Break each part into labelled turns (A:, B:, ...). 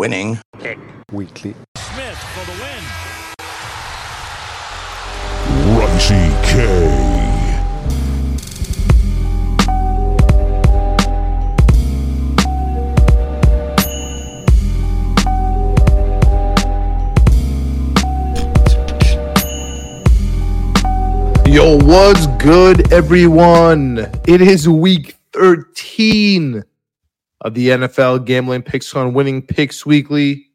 A: Winning.
B: Weekly.
C: Smith for the win.
D: Raisi K.
B: Yo, what's good, everyone? It is week 13 of the NFL Gambling Picks on Winning Picks Weekly.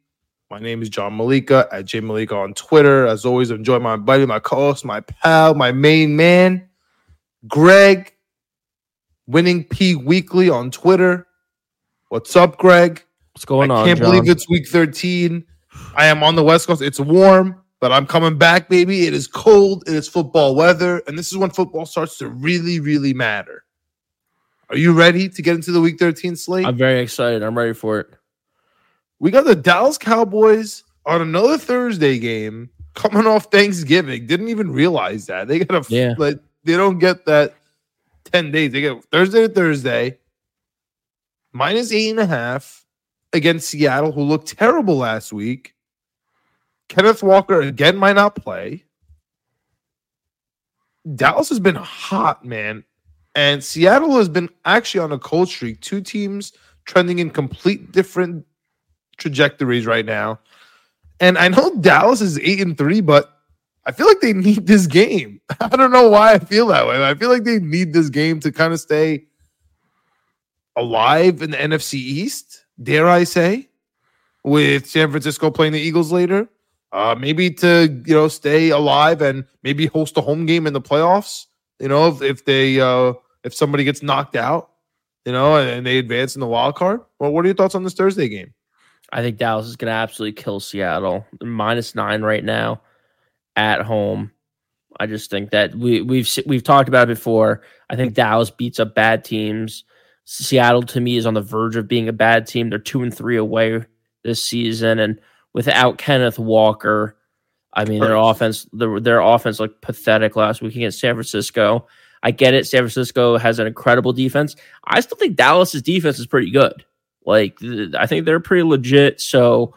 B: My name is John Meleka at J Meleka on Twitter. As always, enjoy my buddy, my co-host, my pal, my main man, Greg, Winning P Weekly on Twitter. What's up, Greg?
E: What's going
B: I
E: on?
B: can't
E: John?
B: believe it's week 13. I am on the West Coast. It's warm, but I'm coming back, baby. It is cold. It is football weather. And this is when football starts to really, really matter. Are you ready to get into the week 13 slate?
E: I'm very excited. I'm ready for it.
B: we got the Dallas Cowboys on another Thursday game coming off Thanksgiving. Didn't even realize that. They got a
E: Yeah.
B: like they don't get that 10 days. They get Thursday to Thursday, minus eight and a half against Seattle, who looked terrible last week. Kenneth Walker again might not play. Dallas has been hot, man. And Seattle has been actually on a cold streak. Two teams trending in complete different trajectories right now. And I know Dallas is eight and three, but I feel like they need this game. I don't know why I feel that way. I feel like they need this game to kind of stay alive in the NFC East, dare I say, with San Francisco playing the Eagles later. Uh, maybe to you know stay alive and maybe host a home game in the playoffs. You know, if, if they uh, if somebody gets knocked out, you know, and, they advance in the wild card. Well, what are your thoughts on this Thursday game?
E: I think Dallas is going to absolutely kill Seattle. They're minus nine right now at home. I just think that we, we've we've talked about it before. I think Dallas beats up bad teams. Seattle to me is on the verge of being a bad team. They're two and three away this season, and without Kenneth Walker, I mean their offense their, their offense looked pathetic last week against San Francisco. I get it. San Francisco has an incredible defense. I still think Dallas's defense is pretty good. Like I think they're pretty legit. So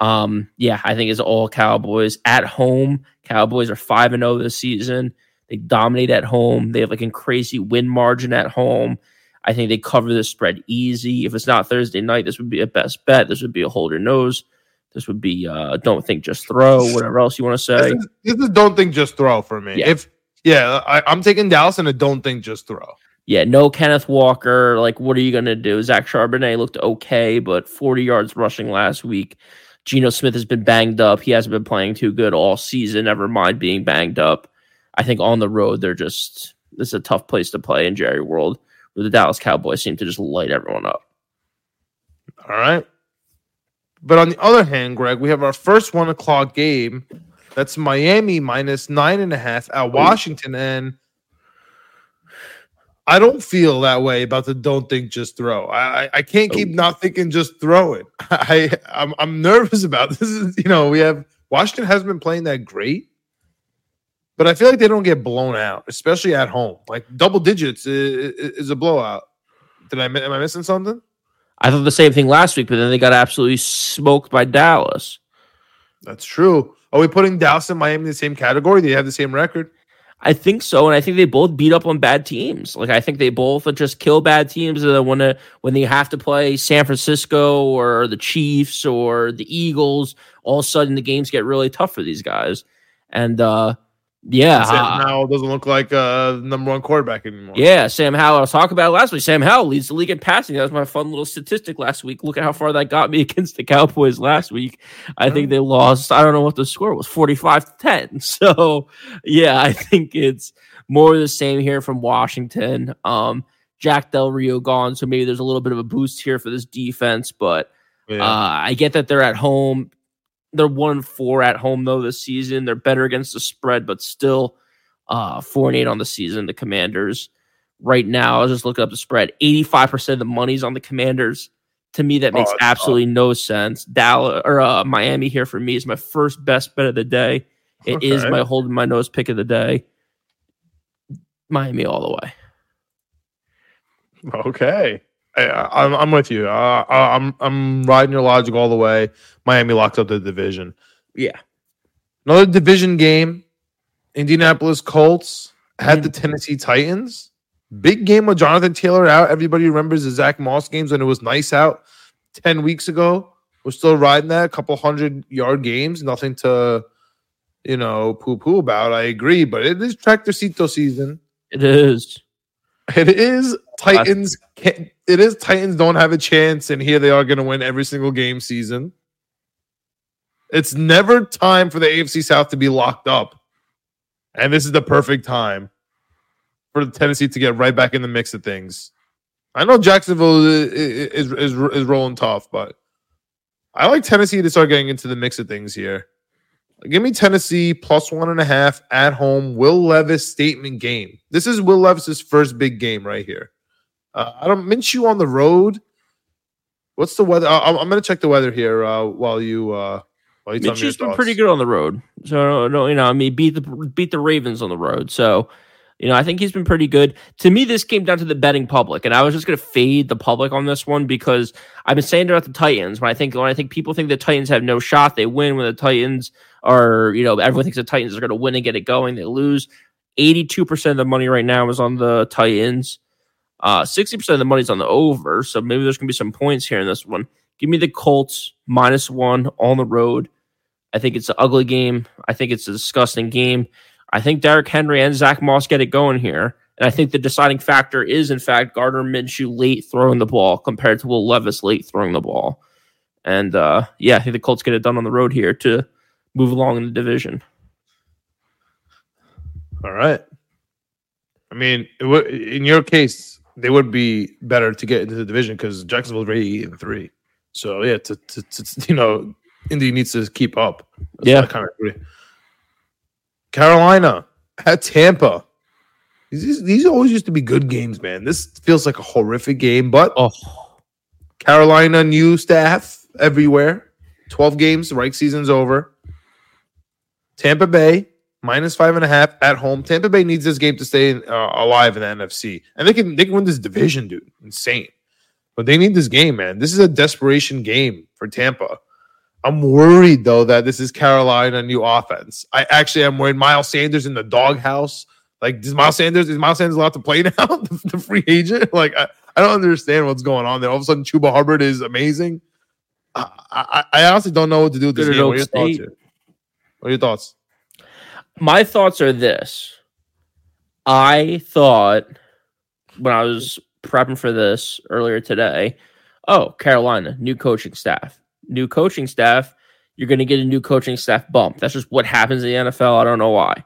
E: um yeah, I think it's all Cowboys at home. Cowboys are 5 and 0 this season. They dominate at home. They have like a crazy win margin at home. I think they cover the spread easy. If it's not Thursday night, this would be a best bet. This would be a hold your nose. This would be uh don't think just throw, whatever else you want to
B: This
E: say.
B: is, this is don't think just throw for me.
E: Yeah.
B: If yeah, I, I'm taking Dallas and I don't think just throw.
E: Yeah, no Kenneth Walker. Like, what are you going to do? Zach Charbonnet looked okay, but 40 yards rushing last week. Geno Smith has been banged up. He hasn't been playing too good all season, never mind being banged up. I think on the road, they're just, this is a tough place to play in Jerry World, where the Dallas Cowboys seem to just light everyone up.
B: All right. But on the other hand, Greg, we have our first one o'clock game. That's Miami minus nine and a half at Washington. And I don't feel that way about the don't think just throw. I I, I can't keep oh. not thinking just throw it. I I'm, I'm nervous about this. Is you know we have Washington hasn't been playing that great, but I feel like they don't get blown out, especially at home. Like double digits is, is a blowout. Did I am I missing something?
E: I thought the same thing last week, but then they got absolutely smoked by Dallas.
B: That's true. Are we putting Dallas and Miami in the same category? They have the same record.
E: I think so, and I think they both beat up on bad teams. Like I think they both just kill bad teams, and then when uh, when they have to play San Francisco or the Chiefs or the Eagles, all of a sudden the games get really tough for these guys. And uh, yeah,
B: Sam
E: uh,
B: Howell doesn't look like uh, number one quarterback anymore.
E: yeah, Sam Howell. I was talking about it last week. Sam Howell leads the league in passing. That was my fun little statistic last week. Look at how far that got me against the Cowboys last week. I think they lost. I don't know what the score was, forty-five to ten. So yeah, I think it's more of the same here from Washington. Um, Jack Del Rio gone, so maybe there's a little bit of a boost here for this defense, but
B: Yeah.
E: uh, I get that they're at home. They're one and four at home though this season. They're better against the spread, but still uh, four and eight on the season. The Commanders right now. I was just looking up the spread. Eighty five percent of the money's on the Commanders. To me, that
B: Oh,
E: makes
B: it's
E: absolutely no sense. Dallas or uh, Miami here for me is my first best bet of the day. It is
B: Okay.
E: my holding my nose pick of the day. Miami all the way.
B: Okay. I, I, I'm I'm with you. Uh, I'm I'm riding your logic all the way. Miami locks up the division.
E: Yeah.
B: Another division game. Indianapolis Colts had the Tennessee Titans. Big game with Jonathan Taylor out. Everybody remembers the Zach Moss games when it was nice out 10 weeks ago. We're still riding that. A couple hundred yard games. Nothing to, you know, poo poo about. I agree. But it is Tractorcito season.
E: It is.
B: It is Titans. It is Titans don't have a chance, and here they are going to win every single game season. It's never time for the AFC South to be locked up, and this is the perfect time for the Tennessee to get right back in the mix of things. I know Jacksonville is is, is, is rolling tough, but I like Tennessee to start getting into the mix of things here. Give me Tennessee plus one and a half at home. Will Levis statement game. This is Will Levis's first big game right here. Uh, I don't Minshew on the road. What's the weather? I, I'm going to check the weather here uh, while you uh, while you tell me your
E: Mitchell's been pretty good on the road. So no, you know, I mean, beat the beat the Ravens on the road. So you know, I think he's been pretty good. To me, this came down to the betting public, and I was just going to fade the public on this one because I've been saying it about the Titans. When I think when I think people think the Titans have no shot, they win. When the Titans are, you know, everyone thinks the Titans are going to win and get it going, they lose. Eighty-two percent of the money right now is on the Titans. Uh, Sixty percent of the money's on the over. So maybe there's going to be some points here in this one. Give me the Colts minus one on the road. I think it's an ugly game. I think it's a disgusting game. I think Derrick Henry and Zach Moss get it going here. And I think the deciding factor is, in fact, Gardner Minshew late throwing the ball compared to Will Levis late throwing the ball. And uh, yeah, I think the Colts get it done on the road here to move along in the division.
B: All right. I mean, in your case, they would be better to get into the division because Jacksonville's already eight and three. So yeah, to, to, to you know, Indy needs to keep up. That's
E: Yeah.
B: I kind of agree. Carolina at Tampa. These, these always used to be good games, man. This feels like a horrific game, but
E: Oh,
B: Carolina new staff everywhere. 12 games, right season's over. Tampa Bay minus five and a half at home. Tampa Bay needs this game to stay uh, alive in the NFC, and they can they can win this division, dude. Insane, but they need this game, man. This is a desperation game for Tampa. I'm worried though that this is Carolina new offense. I actually am worried. Miles Sanders in the doghouse. Like, does Miles Sanders is Miles Sanders allowed to play now? the, the free agent? Like, I, I don't understand what's going on there. All of a sudden, Chuba Hubbard is amazing. I, I, I honestly don't know what to do with this
E: Good
B: game. What are your thoughts? What are your thoughts?
E: My thoughts are this. I thought when I was prepping for this earlier today, oh, Carolina, new coaching staff. New coaching staff, you're going to get a new coaching staff bump. That's just what happens in the NFL. I don't know why.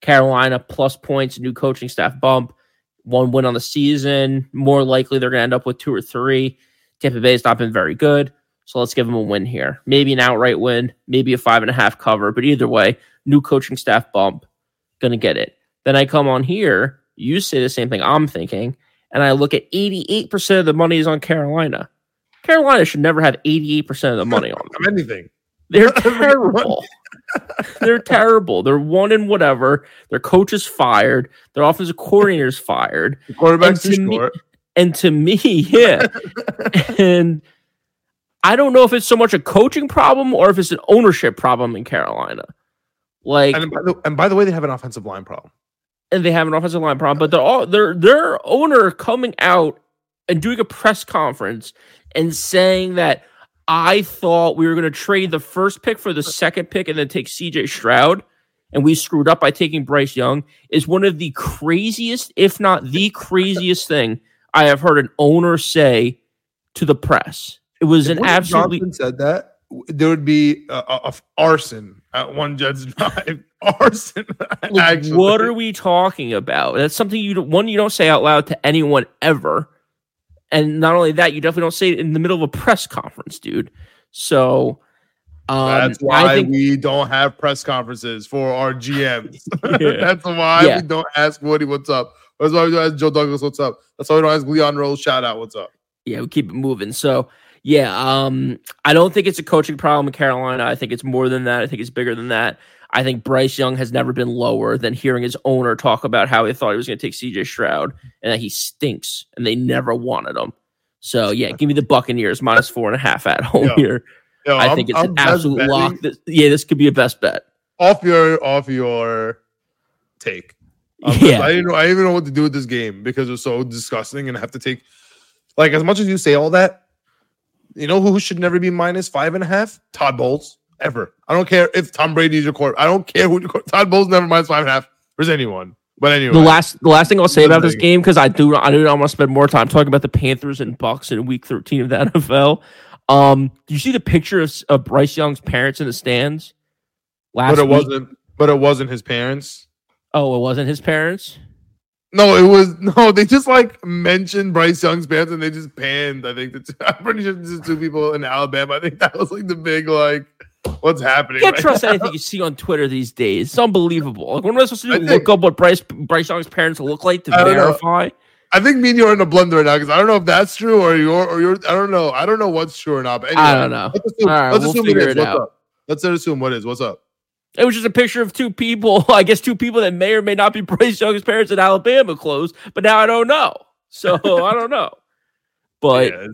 E: Carolina plus points, new coaching staff bump, one win on the season. More likely they're going to end up with two or three. Tampa Bay has not been very good. So let's give them a win here. Maybe an outright win, maybe a five and a half cover. But either way, new coaching staff bump, gonna get it. Then I come on here, you say the same thing I'm thinking, and I look at 88% of the money is on Carolina. Carolina should never have 88% of the money on them.
B: Anything.
E: They're terrible. They're terrible. They're one in whatever. Their coach is fired. Their offensive coordinator is fired.
B: The quarterback's
E: And to me- And to me, yeah. and I don't know if it's so much a coaching problem or if it's an ownership problem in Carolina. Like,
B: And by, the, and by the way, they have an offensive line problem.
E: and they have an offensive line problem, but they're all their their owner coming out and doing a press conference and saying that I thought we were going to trade the first pick for the second pick and then take CJ Stroud, and we screwed up by taking Bryce Young is one of the craziest, if not the craziest thing I have heard an owner say to the press. It was
B: If
E: an absolutely
B: Johnson said that, there would be a, arson at one Jets drive. arson.
E: Like, what are we talking about? That's something you don't, one you don't say out loud to anyone ever, and not only that, you definitely don't say it in the middle of a press conference, dude. So, um,
B: That's why
E: think
B: we don't have press conferences for our GMs.
E: Yeah.
B: That's why
E: Yeah.
B: we don't ask Woody what's up. That's why we don't ask Joe Douglas what's up. That's why we don't ask Leon Rose shout out what's up.
E: yeah, we keep it moving. So, yeah, um, I don't think it's a coaching problem in Carolina. I think it's more than that. I think it's bigger than that. I think Bryce Young has never been lower than hearing his owner talk about how he thought he was going to take CJ Stroud and that he stinks and they never wanted him. So yeah, give me the Buccaneers minus four and a half at home
B: Yeah.
E: here.
B: Yo,
E: I
B: I'm-
E: think it's
B: I'm
E: an absolute lock. That, yeah, this could be a best bet.
B: Off your off your take. Um,
E: Yeah.
B: I didn't know. I even know what to do with this game because it's so disgusting, and I have to take. Like as much as you say all that, you know who should never be minus five and a half? Todd Bowles ever. I don't care if Tom Brady's your court. I don't care who your court. Todd Bowles never minus five and a half. There's anyone. But anyway,
E: The last the last thing I'll say about this game because I do I do not want to spend more time talking about the Panthers and Bucks in Week 13 of the NFL. Um, do you see the picture of, of Bryce Young's parents in the stands? Last
B: but it
E: week?
B: wasn't. But it wasn't his parents.
E: Oh, it wasn't his parents.
B: No, it was no. They just like mentioned Bryce Young's parents, and they just panned. I think the two, I'm pretty sure is two people in Alabama. I think that was like the big like, what's happening?
E: You can't
B: right
E: trust
B: now?
E: anything you see on Twitter these days. It's unbelievable. Like, what am I supposed to do?
B: I
E: Look
B: think-
E: up what Bryce Bryce Young's parents look like to
B: I know.
E: verify?
B: I think me and you are in a blender right now because I don't know if that's true or you're or you're. I don't know. I don't know what's true or not. But anyway,
E: I don't know.
B: Let's assume,
E: right,
B: let's
E: we'll
B: assume it is.
E: it
B: What's
E: out.
B: up? Let's assume what is. What's up?
E: It was just a picture of two people. I guess two people that may or may not be Bryce Young's parents in Alabama clothes, but now I don't know. So I don't know. But
B: it's-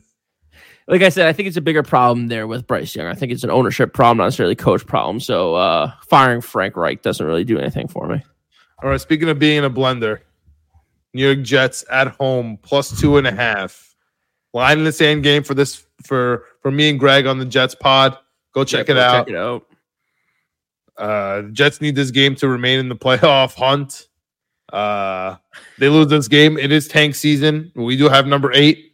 E: like I said, I think it's a bigger problem there with Bryce Young. I think it's an ownership problem, not necessarily coach problem. So uh, firing Frank Reich doesn't really do anything for me.
B: all right. Speaking of being in a blender, New York Jets at home plus two and a half. Line in the sand game for this for for me and Greg on the Jets pod. Go check
E: Yeah,
B: it
E: go
B: out.
E: Check it out.
B: Uh, Jets need this game to remain in the playoff hunt. Uh, they lose this game. It is tank season. We do have number eight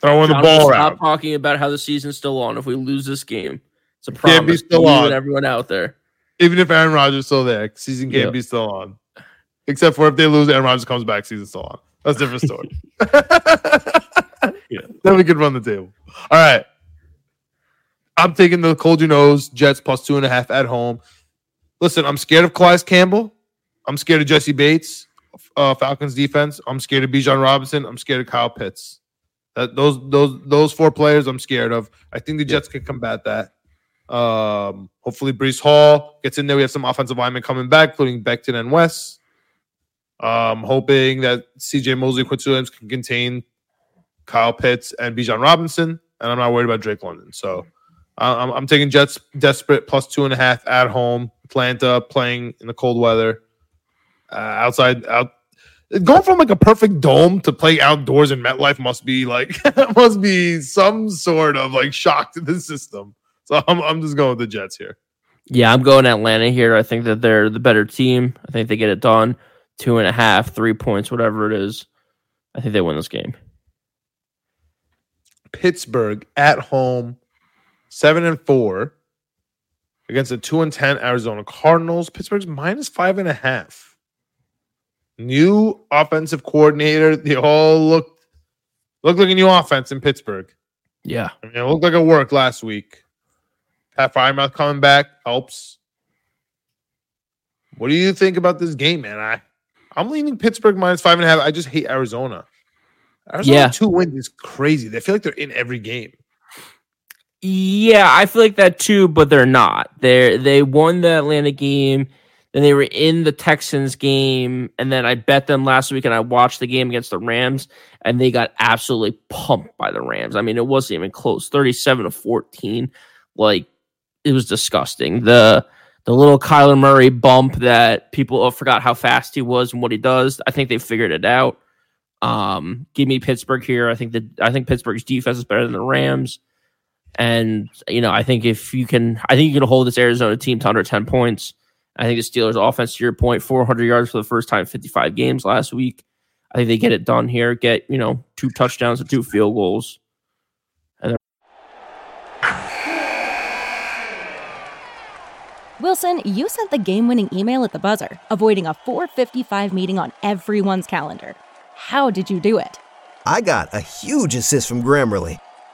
B: throwing the
E: John,
B: ball
E: stop
B: around.
E: talking about how the season's still on. If we lose this game, it's a problem.
B: Can't be still on.
E: everyone out there.
B: Even if Aaron Rodgers is still there, season can't
E: Yep.
B: be still on. Except for if they lose, Aaron Rodgers comes back, season's still on. That's a different story.
E: Yeah.
B: Then we could run the table. All right. I'm taking the cold you nose Jets plus two and a half at home. Listen, I'm scared of Calais Campbell. I'm scared of Jessie Bates, uh, Falcons defense. I'm scared of Bijan Robinson. I'm scared of Kyle Pitts. That those those those four players I'm scared of. I think the Jets can combat that. Um, hopefully Breece Hall gets in there. We have some offensive linemen coming back, including Becton and West. Um, hoping that CJ Mosley, Quincy Williams can contain Kyle Pitts and Bijan Robinson, and I'm not worried about Drake London. So I'm, I'm taking Jets desperate plus two and a half at home. Atlanta playing in the cold weather. Uh, outside out going from like a perfect dome to play outdoors in MetLife must be like must be some sort of like shock to the system. So I'm I'm just going with the Jets here.
E: Yeah, I'm going Atlanta here. I think that they're the better team. I think they get it done. Two and a half, three points, whatever it is. I think they win this game.
B: Pittsburgh at home, seven and four against the two and ten Arizona Cardinals. Pittsburgh's minus five and a half. New offensive coordinator. They all looked looked like a new offense in Pittsburgh.
E: Yeah.
B: I mean, it looked like it worked last week. Pat Freiermuth coming back helps. What do you think about this game, man? I I'm leaning Pittsburgh minus five and a half. I just hate Arizona. Arizona
E: Yeah.
B: two wins is crazy. They feel like they're in every game.
E: Yeah, I feel like that too, but they're not. They they won the Atlanta game, then they were in the Texans game, and then I bet them last week, and I watched the game against the Rams, and they got absolutely pumped by the Rams. I mean, it wasn't even close, thirty-seven to fourteen. Like it was disgusting. The the little Kyler Murray bump that people forgot how fast he was and what he does. I think they figured it out. Um, give me Pittsburgh here. I think that I think Pittsburgh's defense is better than the Rams. And you know, I think if you can, I think you can hold this Arizona team to under ten points. I think the Steelers' offense, to your point, 400 yards for the first time, 55 games last week. I think they get it done here. Get you know two touchdowns and two field goals.
A: And Wilson, you sent the game winning email at the buzzer, avoiding a 455 meeting on everyone's calendar. How did you do it?
C: I got a huge assist from Grammarly,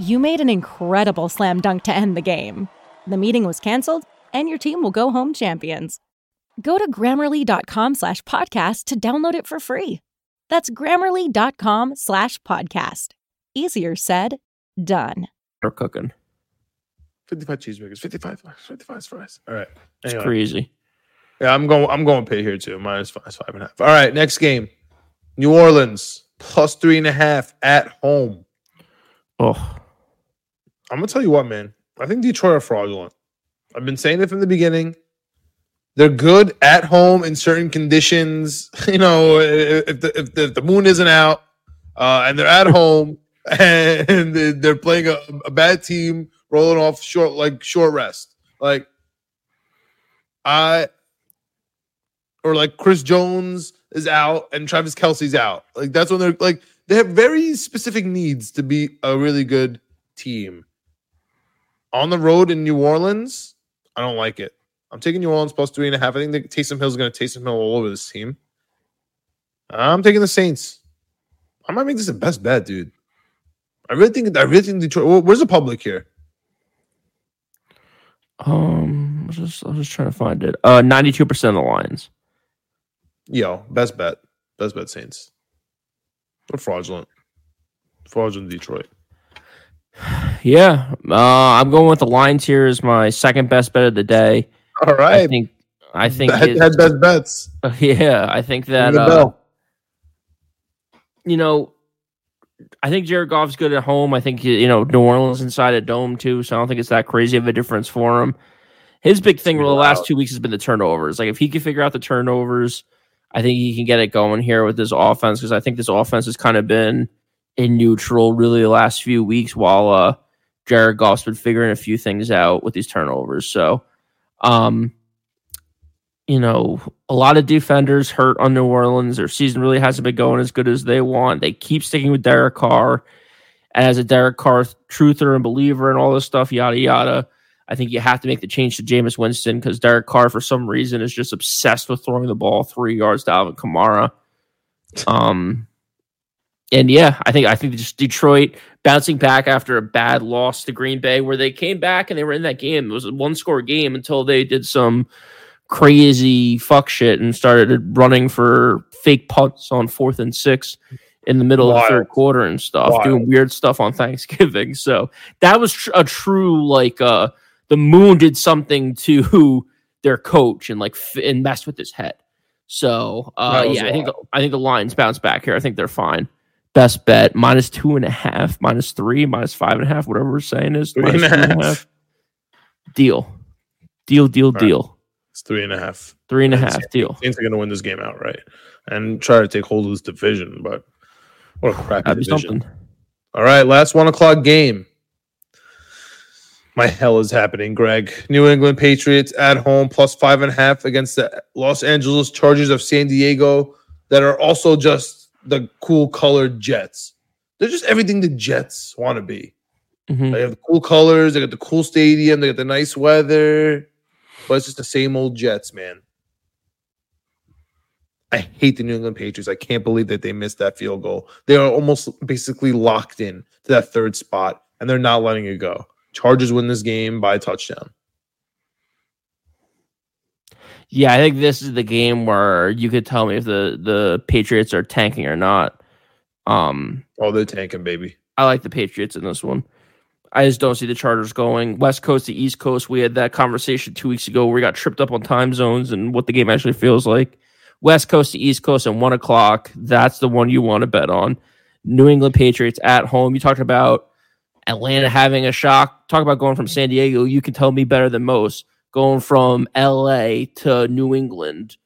A: You made an incredible slam dunk to end the game. The meeting was canceled, and your team will go home champions. Go to grammarly.com slash podcast to download it for free. That's grammarly.com slash podcast. Easier said, done.
E: They're cooking.
B: 55 cheeseburgers, 55, 55 fries. All right.
E: It's crazy.
B: Yeah, I'm going. I'm going pay here too. Minus five, five and a half. All right, next game. New Orleans plus three and a half at home.
E: Oh,
B: I'm gonna tell you what, man. I think Detroit are fraudulent. I've been saying it from the beginning. They're good at home in certain conditions. You know, if the if the, if the moon isn't out uh, and they're at home and they're playing a, a bad team, rolling off short like short rest, like I or like Chris Jones is out and Travis Kelce's out. Like that's when they're like they have very specific needs to be a really good team. On the road in New Orleans, I don't like it. I'm taking New Orleans plus three and a half. I think that Taysom Hill's going to Taysom Hill all over this team. I'm taking the Saints. I might make this the best bet, dude. I really think I really think Detroit. where- Where's the public here?
E: um, I was just I was just trying to find it. Uh, ninety two percent of the Lions.
B: Yo, best bet. Best bet Saints. What fraudulent. Fraudulent Detroit.
E: Yeah, uh, I'm going with the Lions here as my second best bet of the day.
B: All right.
E: I think I think
B: Head, best bets.
E: yeah, I think that uh, you know, I think Jared Goff's good at home. I think you know New Orleans inside a dome too, so I don't think it's that crazy of a difference for him. His big thing for the last two weeks has been the turnovers. Like if he can figure out the turnovers, I think he can get it going here with this offense because I think this offense has kind of been in neutral really the last few weeks while uh Jared Goff's been figuring a few things out with these turnovers. So um you know, a lot of defenders hurt on New Orleans. Their season really hasn't been going as good as they want. They keep sticking with Derek Carr. As a Derek Carr truther and believer and all this stuff, yada yada, I think you have to make the change to Jameis Winston because Derek Carr, for some reason, is just obsessed with throwing the ball three yards to Alvin Kamara. Um, and yeah, I think I think just Detroit bouncing back after a bad loss to Green Bay, where they came back and they were in that game. It was a one score game until they did some crazy fuck shit and started running for fake punts on fourth and six in the middle of the third quarter and stuff,
B: Wild.
E: doing weird stuff on Thanksgiving. So that was tr- a true like uh the moon did something to their coach and like f- and messed with his head. So uh, yeah, I think the. I think the Lions bounce back here. I think they're fine. Best bet minus two and a half, minus three, minus five and a half, whatever we're saying is
B: Three and a
E: and a
B: half.
E: Deal, deal, deal,
B: right.
E: deal.
B: It's three and a half.
E: Three and a half
B: Saints-
E: deal.
B: Saints are going to win this game outright and try to take hold of this division. But what a crappy division.
E: something.
B: All right, last one o'clock game. My hell is happening, Greg. New England Patriots at home plus five and a half against the Los Angeles Chargers of San Diego that are also just the cool colored Jets. They're just everything the Jets want to be.
E: Mhm.
B: They have the cool colors, they got the cool stadium, they got the nice weather, but it's just the same old Jets, man. I hate the New England Patriots. I can't believe that they missed that field goal. They are almost basically locked in to that third spot, and they're not letting it go. Chargers win this game by a touchdown.
E: Yeah, I think this is the game where you could tell me if the the Patriots are tanking or not. Um,
B: Oh, they're tanking, baby.
E: I like the Patriots in this one. I just don't see the Chargers going West Coast to East Coast. We had that conversation two weeks ago where we got tripped up on time zones and what the game actually feels like. West Coast to East Coast at one o'clock. That's the one you want to bet on. New England Patriots at home. You talked about Atlanta having a shock. Talk about going from San Diego. You can tell me better than most. Going from LA to New England.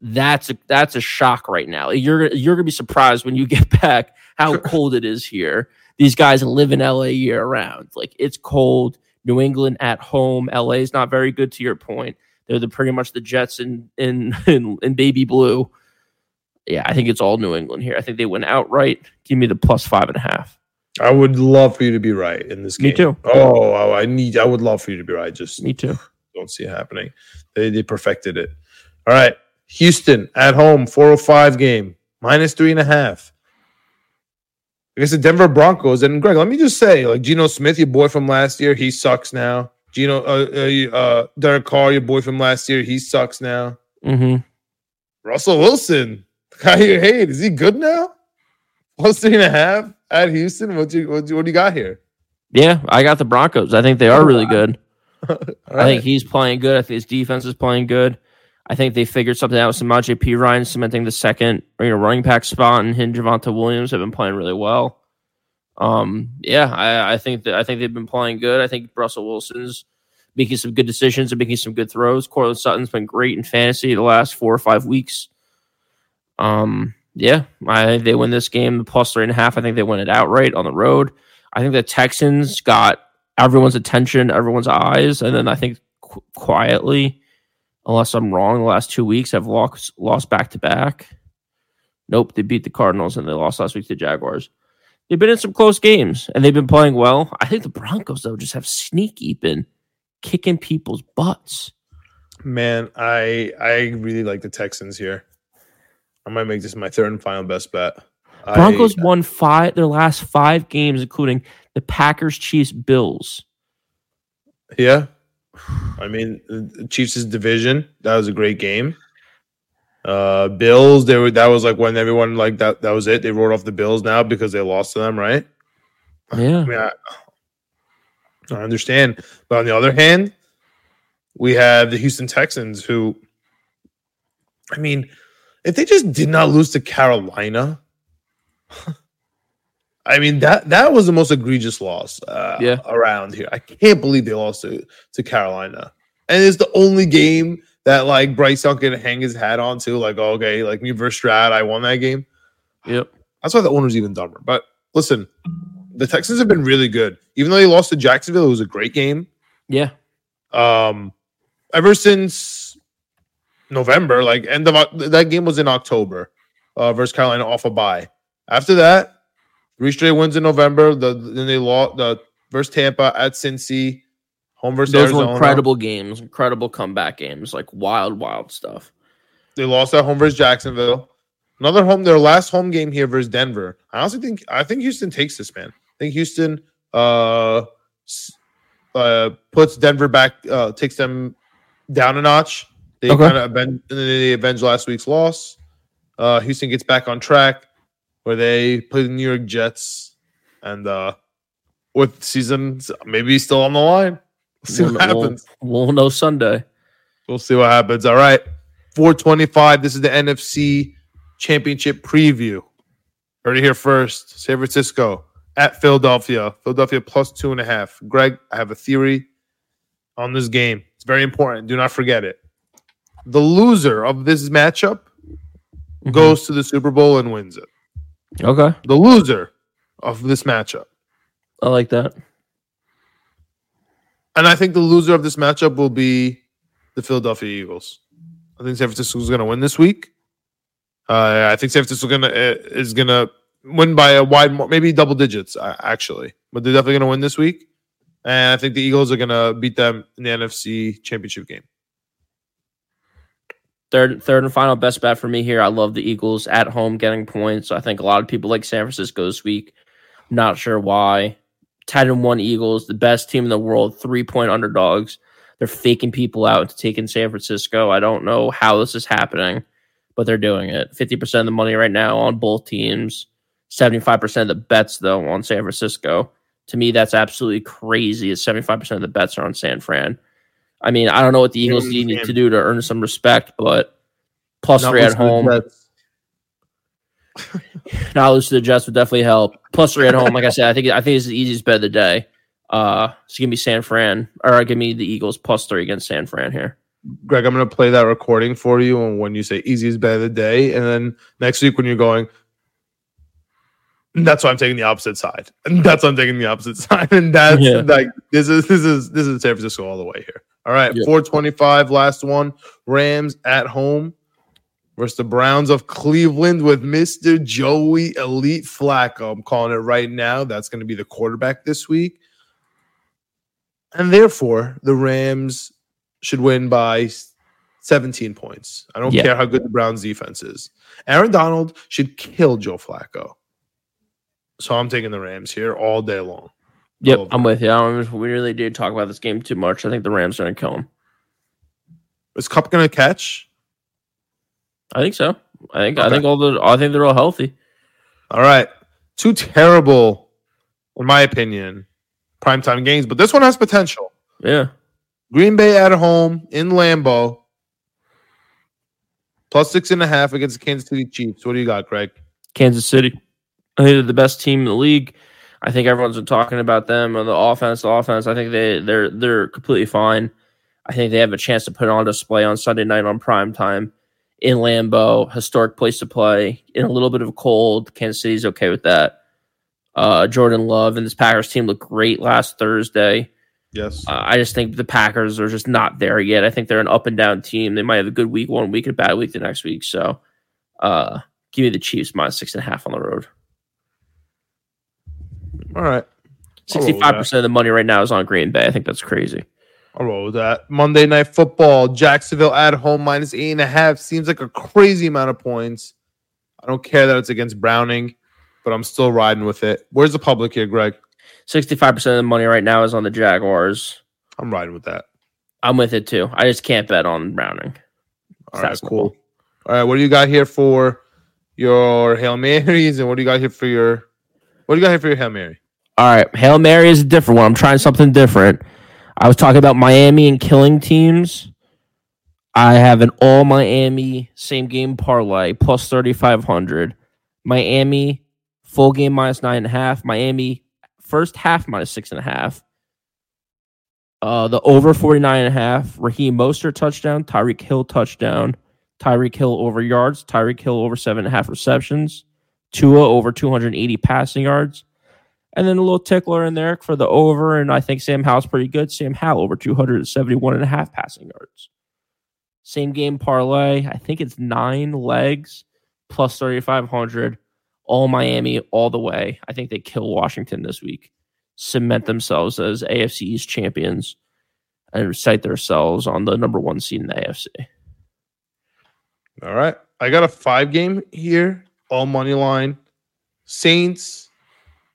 E: That's a that's a shock right now. You're you're gonna be surprised when you get back how cold it is here these guys live in LA year round. Like it's cold. New England at home. LA is not very good to your point. They're the pretty much the Jets in in in, in baby blue. Yeah, I think it's all New England here. I think they win outright. Give me the plus five and a half.
B: I would love for you to be right in this game.
E: Me too.
B: Oh, I need. I would love for you to be right. Just
E: Me too.
B: Don't see it happening. They they perfected it. All right, Houston at home, four hundred five game, minus three and a half. I guess the Denver Broncos. And Greg, let me just say, like Geno Smith, your boy from last year, he sucks now. Geno, uh, uh, uh Derek Carr, your boy from last year, he sucks now.
E: Mm-hmm.
B: Russell Wilson, the guy you hate, is he good now? Plus three and a half at Houston. What you what, you- what do you got here?
E: Yeah, I got the Broncos. I think they are really good. I think he's playing good. I think his defense is playing good. I think they figured something out with Samaje Perine cementing the second you know, running back spot, and him Javonte Williams have been playing really well. Um, yeah, I, I think that I think they've been playing good. I think Russell Wilson's making some good decisions and making some good throws. Courtland Sutton's been great in fantasy the last four or five weeks. Um, yeah, I think they win this game the plus three and a half. I think they win it outright on the road. I think the Texans got everyone's attention, everyone's eyes, and then I think qu- quietly, unless I'm wrong, the last two weeks have lost lost back to back. Nope, they beat the Cardinals and they lost last week to the Jaguars. They've been in some close games and they've been playing well. I think the Broncos though just have sneaky been kicking people's butts.
B: Man, I I really like the Texans here. I might make this my third and final best bet. I-
E: Broncos won five their last five games, including the Packers, Chiefs, Bills.
B: yeah. I mean, Chiefs' division. That was a great game. Uh, Bills. They were. That was like when everyone like that. That was it. They wrote off the Bills now because they lost to them, right?
E: Yeah.
B: I mean, I, I understand, but on the other hand, we have the Houston Texans, who, I mean, if they just did not lose to Carolina, I mean that that was the most egregious loss uh,
E: Yeah.
B: around here. I can't believe they lost to to Carolina, and it's the only game that like Bryce Young can hang his hat on to. Like, oh, okay, like me versus Stroud, I won that game.
E: Yep.
B: That's why the owner's even dumber. But listen, the Texans have been really good. Even though they lost to Jacksonville, it was a great game.
E: Yeah.
B: Um, ever since November, like end of that game was in October, uh, versus Carolina off a bye. After that, three straight wins in November. The then they lost the versus Tampa at Cincy, home versus
E: Those
B: Arizona.
E: were incredible games, incredible comeback games, like wild, wild stuff.
B: They lost at home versus Jacksonville. Another home, their last home game here versus Denver. I honestly think I think Houston takes this, man. I think Houston uh uh puts Denver back, uh takes them down a notch. They
E: Okay.
B: kind of avenge they avenge last week's loss. Uh Houston gets back on track where they play the New York Jets and uh with seasons maybe still on the line. We'll see
E: We'll-
B: what
E: we'll-
B: happens.
E: We'll know Sunday.
B: We'll see what happens. All right. 425. This is the NFC Championship preview. Heard it here first. San Francisco at Philadelphia. Philadelphia plus two and a half. Greg, I have a theory on this game. It's very important. Do not forget it. The loser of this matchup
E: Mhm.
B: goes to the Super Bowl and wins it.
E: Okay.
B: The loser of this matchup.
E: I like that.
B: And I think the loser of this matchup will be the Philadelphia Eagles. I think San Francisco is going to win this week. Uh, I think San Francisco gonna, uh, is going to win by a wide, maybe double digits, actually. But they're definitely going to win this week. And I think the Eagles are going to beat them in the NFC Championship game.
E: Third, third and final best bet for me here. I love the Eagles at home getting points. I think a lot of people like San Francisco this week. Not sure why. Ten and one Eagles, the best team in the world, three point underdogs. They're faking people out into taking San Francisco. I don't know how this is happening, but they're doing it. Fifty percent of the money right now on both teams. Seventy five percent of the bets though on San Francisco. To me, that's absolutely crazy. Is seventy five percent of the bets are on San Fran. I mean, I don't know what the Eagles
B: Mm,
E: need
B: yeah.
E: to do to earn some respect, but plus
B: Not
E: three at
B: losing to the
E: home, not lose to the Jets would definitely help. Plus three at home, like I said, I think I think it's the easiest bet of the day. Uh, so give me San Fran, or give me the Eagles plus three against San Fran here.
B: Greg, I'm going to play that recording for you. And when you say easiest bet of the day, and then next week when you're going, that's why I'm taking the opposite side. And that's why I'm taking the opposite side. And that's
E: Yeah.
B: like this is this is this is San Francisco all the way here. All right,
E: Yeah.
B: 425, last one. Rams at home versus the Browns of Cleveland with Mr. Joey Elite Flacco. I'm calling it right now. That's going to be the quarterback this week. And therefore, the Rams should win by 17 points. I don't
E: Yeah.
B: care how good the Browns defense is. Aaron Donald should kill Joe Flacco. So I'm taking the Rams here all day long.
E: Yep,
B: Oh,
E: I'm with you. I don't, we really did talk about this game too much. I think the Rams are going to kill them.
B: Is Kupp gonna catch?
E: I think so. I think I think all the I think they're all healthy.
B: All right. Two terrible, in my opinion, primetime games, but this one has potential.
E: Yeah.
B: Green Bay at home in Lambeau. Plus six and a half against the Kansas City Chiefs. What do you got, Craig?
E: Kansas City. I think they're the best team in the league. I think everyone's been talking about them on the offense. The offense. I think they they're they're completely fine. I think they have a chance to put on display on Sunday night on prime time in Lambeau, historic place to play in a little bit of a cold. Kansas City's okay with that. Uh, Jordan Love and this Packers team looked great last Thursday.
B: Yes.
E: Uh, I just think the Packers are just not there yet. I think they're an up and down team. They might have a good week one week a bad week the next week. So, uh, give me the Chiefs minus six and a half on the road.
B: All right. I'll roll with
E: Sixty-five percent of the money right now is on Green Bay. I think that's crazy.
B: I'll roll with that. Monday night football, Jacksonville at home minus eight and a half. Seems like a crazy amount of points. I don't care that it's against Browning, but I'm still riding with it. Where's the public here, Greg?
E: Sixty-five percent of the money right now is on the Jaguars.
B: I'm riding with that.
E: I'm with it too. I just can't bet on Browning.
B: All right,
E: That's
B: cool. All right, what do you got here for your Hail Marys, and what do you got here for your what do you got here for your Hail Mary?
E: All right, Hail Mary is a different one. I'm trying something different. I was talking about Miami and killing teams. I have an all Miami same game parlay plus 3,500. Miami full game minus nine and a half. Miami first half minus six and a half. Uh, the over 49 and a half. Raheem Mostert touchdown. Tyreek Hill touchdown. Tyreek Hill over yards. Tyreek Hill over seven and a half receptions. Tua over 280 passing yards. And then a little tickler in there for the over. And I think Sam Howell's pretty good. Sam Howell over 271 and a half passing yards. Same game parlay. I think it's nine legs plus 3,500. All Miami all the way. I think they kill Washington this week. Cement themselves as AFC East champions and cite themselves on the number one seed in the AFC.
B: All right. I got a five game here, all money line. Saints,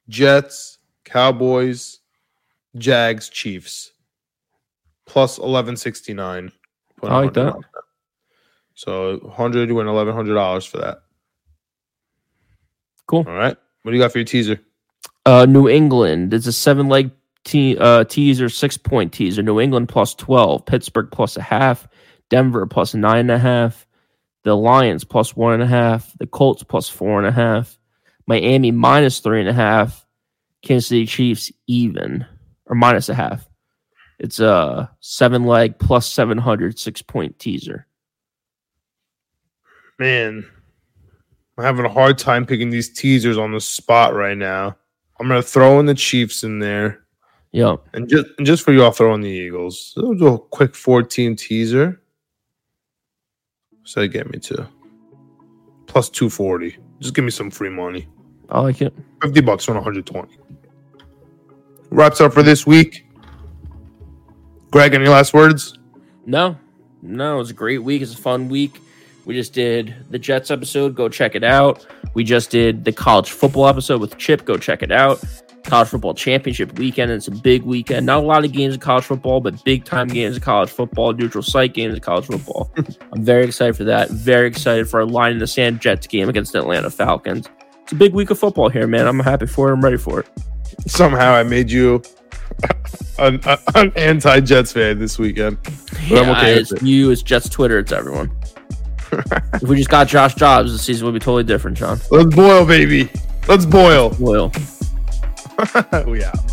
B: Jets, Cowboys, Jags, Chiefs. Plus eleven sixty nine.
E: I like that.
B: So hundred, you win eleven hundred dollars for that.
E: Cool.
B: All right. What do you got for your teaser?
E: Uh, New England. It's a seven leg te- uh, teaser, six point teaser. New England plus 12. Pittsburgh plus a half. Denver plus nine and a half. The Lions plus one and a half. The Colts plus four and a half. Miami minus three and a half. Kansas City Chiefs even or minus a half. It's a seven leg plus 700 six point teaser.
B: Man, I'm having a hard time picking these teasers on the spot right now. I'm gonna throw in the Chiefs in there.
E: Yep.
B: And just and just for you, I'll throw in the Eagles. So we'll a quick 14 teaser. So they get me to plus 240. Just give me some free money.
E: I like it.
B: 50 bucks on 120. Wraps up for this week. Greg, any last words?
E: No, no, it was a great week. It's a fun week. We just did the Jets episode. Go check it out. We just did the college football episode with Chip. Go check it out. College football championship weekend. It's a big weekend. Not a lot of games of college football, but big time games of college football, neutral site games of college football. I'm very excited for that. Very excited for our line in the sand Jets game against the Atlanta Falcons. It's a big week of football here, man. I'm happy for it. I'm ready for it.
B: Somehow I made you an, an anti Jets fan this weekend. But I'm okay
E: it's
B: it.
E: you, it's Jets Twitter, it's everyone. if we just got Josh Jobs, the season would be totally different, John.
B: Let's boil, baby. Let's boil.
E: Loyal.
B: we out.